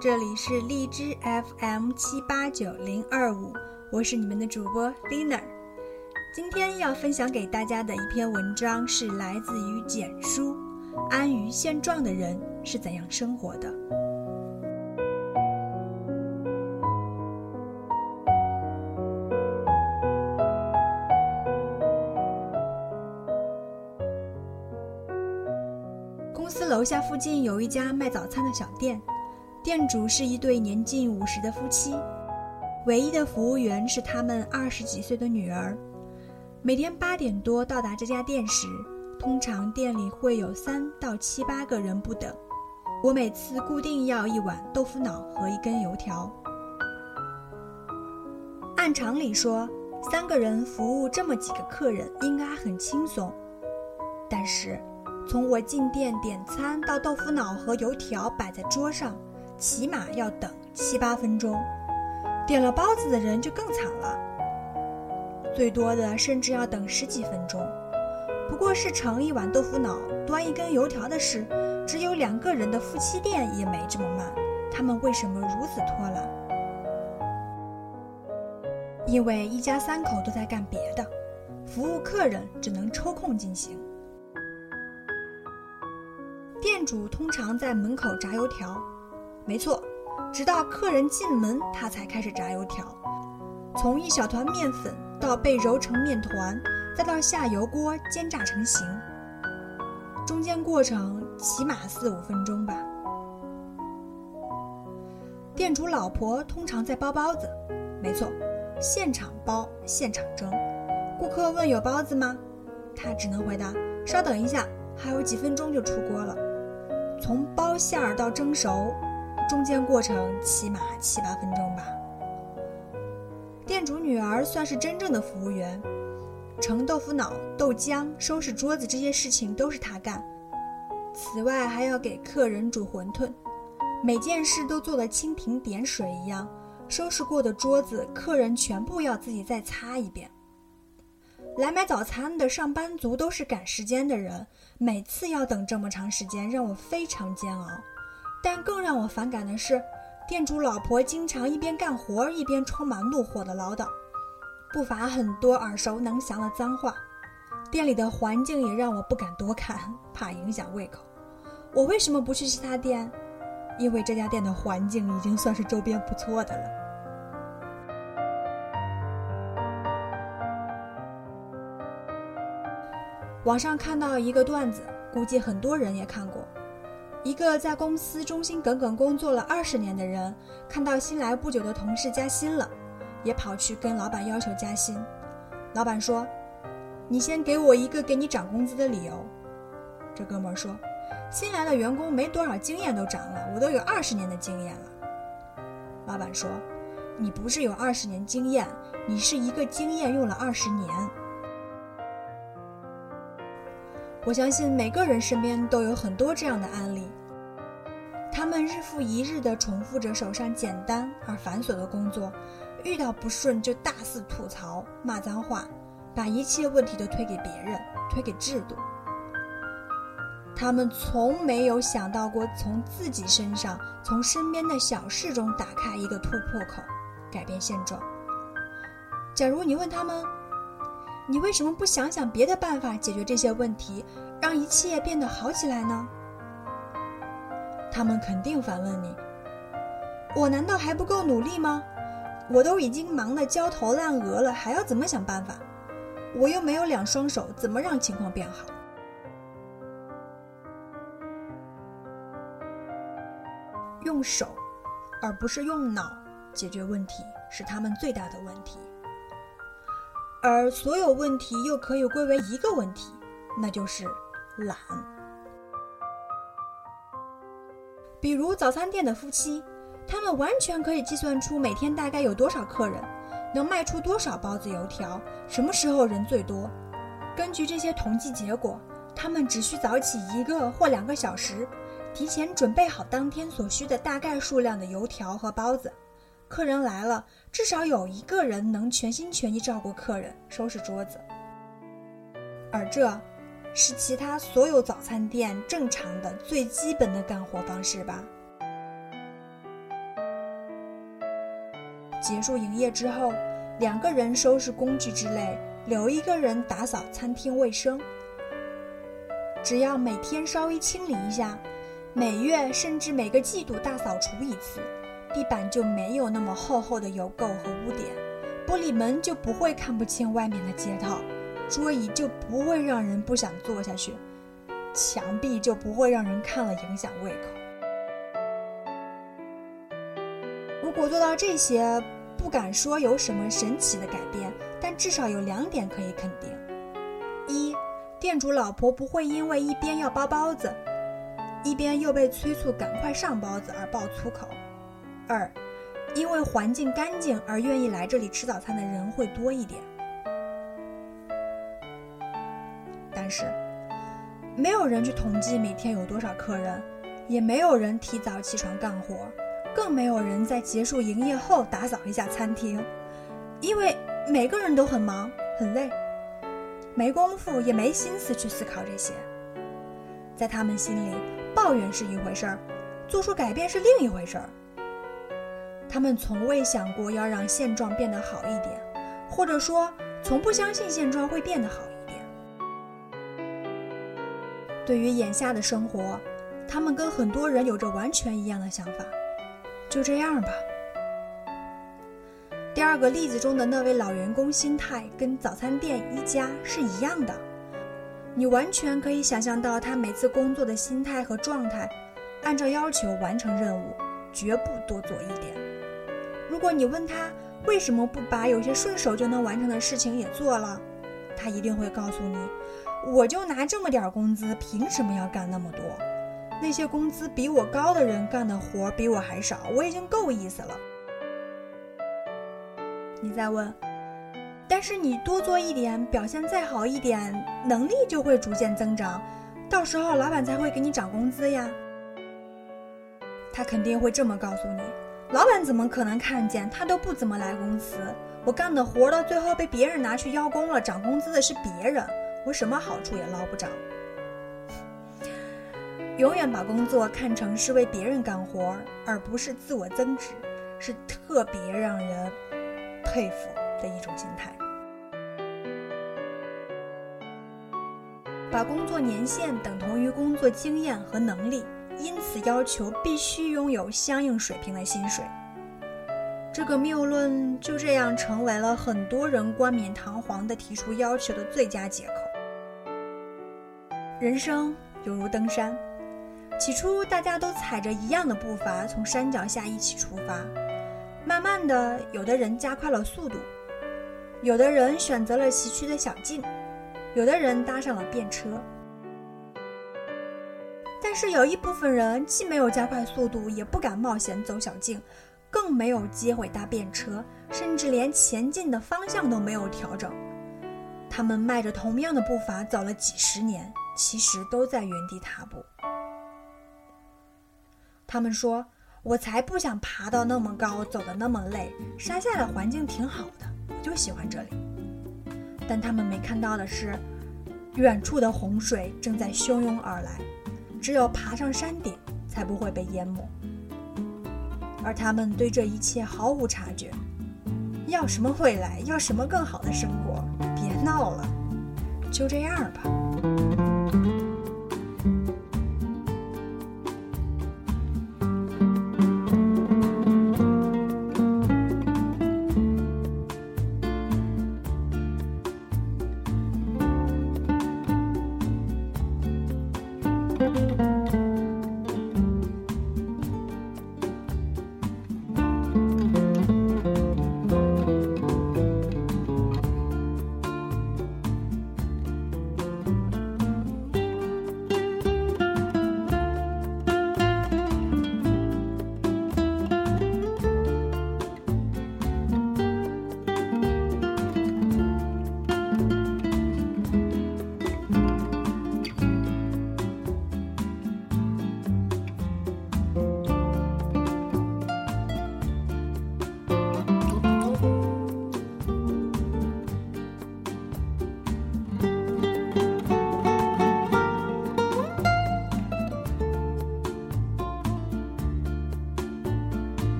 这里是荔枝 FM 七八九零二五，我是你们的主播 Lina。今天要分享给大家的一篇文章是来自于简书，《安于现状的人是怎样生活的》。公司楼下附近有一家卖早餐的小店，店主是一对年近五十的夫妻，唯一的服务员是他们二十几岁的女儿。每天八点多到达这家店时，通常店里会有三到七八个人不等。我每次固定要一碗豆腐脑和一根油条。按常理说，三个人服务这么几个客人应该很轻松，但是。从我进店点餐到豆腐脑和油条摆在桌上，起码要等七八分钟。点了包子的人就更惨了，最多的甚至要等十几分钟。不过是盛一碗豆腐脑、端一根油条的事，只有两个人的夫妻店也没这么慢。他们为什么如此拖拉？因为一家三口都在干别的，服务客人只能抽空进行。店主通常在门口炸油条，没错，直到客人进门，他才开始炸油条。从一小团面粉到被揉成面团，再到下油锅煎炸成型，中间过程起码四五分钟吧。店主老婆通常在包包子，没错，现场包现场蒸。顾客问有包子吗？他只能回答稍等一下，还有几分钟就出锅了。从包馅儿到蒸熟，中间过程起码七八分钟吧。店主女儿算是真正的服务员，盛豆腐脑、豆浆、收拾桌子这些事情都是她干。此外还要给客人煮馄饨，每件事都做得蜻蜓点水一样。收拾过的桌子，客人全部要自己再擦一遍。来买早餐的上班族都是赶时间的人，每次要等这么长时间，让我非常煎熬。但更让我反感的是，店主老婆经常一边干活一边充满怒火的唠叨，不乏很多耳熟能详的脏话。店里的环境也让我不敢多看，怕影响胃口。我为什么不去其他店？因为这家店的环境已经算是周边不错的了。网上看到一个段子，估计很多人也看过。一个在公司忠心耿耿工作了二十年的人，看到新来不久的同事加薪了，也跑去跟老板要求加薪。老板说：“你先给我一个给你涨工资的理由。”这哥们说：“新来的员工没多少经验都涨了，我都有二十年的经验了。”老板说：“你不是有二十年经验，你是一个经验用了二十年。”我相信每个人身边都有很多这样的案例，他们日复一日地重复着手上简单而繁琐的工作，遇到不顺就大肆吐槽、骂脏话，把一切问题都推给别人、推给制度。他们从没有想到过从自己身上、从身边的小事中打开一个突破口，改变现状。假如你问他们，你为什么不想想别的办法解决这些问题，让一切变得好起来呢？他们肯定反问你：“我难道还不够努力吗？我都已经忙得焦头烂额了，还要怎么想办法？我又没有两双手，怎么让情况变好？”用手，而不是用脑解决问题，是他们最大的问题。而所有问题又可以归为一个问题，那就是懒。比如早餐店的夫妻，他们完全可以计算出每天大概有多少客人，能卖出多少包子油条，什么时候人最多。根据这些统计结果，他们只需早起一个或两个小时，提前准备好当天所需的大概数量的油条和包子。客人来了，至少有一个人能全心全意照顾客人，收拾桌子。而这，是其他所有早餐店正常的最基本的干活方式吧。结束营业之后，两个人收拾工具之类，留一个人打扫餐厅卫生。只要每天稍微清理一下，每月甚至每个季度大扫除一次，地板就没有那么厚厚的油垢和污点，玻璃门就不会看不清外面的街道，桌椅就不会让人不想坐下去，墙壁就不会让人看了影响胃口。如果做到这些，不敢说有什么神奇的改变，但至少有两点可以肯定：一，店主老婆不会因为一边要包包子，一边又被催促赶快上包子而爆粗口；二，因为环境干净而愿意来这里吃早餐的人会多一点。但是，没有人去统计每天有多少客人，也没有人提早起床干活，更没有人在结束营业后打扫一下餐厅，因为每个人都很忙很累。没工夫，也没心思去思考这些。在他们心里，抱怨是一回事儿，做出改变是另一回事儿。他们从未想过要让现状变得好一点，或者说，从不相信现状会变得好一点。对于眼下的生活，他们跟很多人有着完全一样的想法。就这样吧。第二个例子中的那位老员工心态跟早餐店一家是一样的，你完全可以想象到他每次工作的心态和状态，按照要求完成任务，绝不多做一点。如果你问他为什么不把有些顺手就能完成的事情也做了，他一定会告诉你：我就拿这么点工资，凭什么要干那么多？那些工资比我高的人干的活比我还少，我已经够意思了。你再问，但是你多做一点，表现再好一点，能力就会逐渐增长，到时候老板才会给你涨工资呀。他肯定会这么告诉你：老板怎么可能看见？他都不怎么来公司，我干的活到最后被别人拿去邀功了，涨工资的是别人，我什么好处也捞不着。永远把工作看成是为别人干活，而不是自我增值，是特别让人。佩服的一种心态，把工作年限等同于工作经验和能力，因此要求必须拥有相应水平的薪水。这个谬论就这样成为了很多人冠冕堂皇的提出要求的最佳借口。人生犹如登山，起初大家都踩着一样的步伐从山脚下一起出发。慢慢的，有的人加快了速度，有的人选择了崎岖的小径，有的人搭上了便车。但是有一部分人既没有加快速度，也不敢冒险走小径，更没有机会搭便车，甚至连前进的方向都没有调整。他们迈着同样的步伐走了几十年，其实都在原地踏步。他们说。我才不想爬到那么高，走得那么累。山下的环境挺好的，我就喜欢这里。但他们没看到的是，远处的洪水正在汹涌而来，只有爬上山顶才不会被淹没。而他们对这一切毫无察觉。要什么未来？要什么更好的生活？别闹了，就这样吧。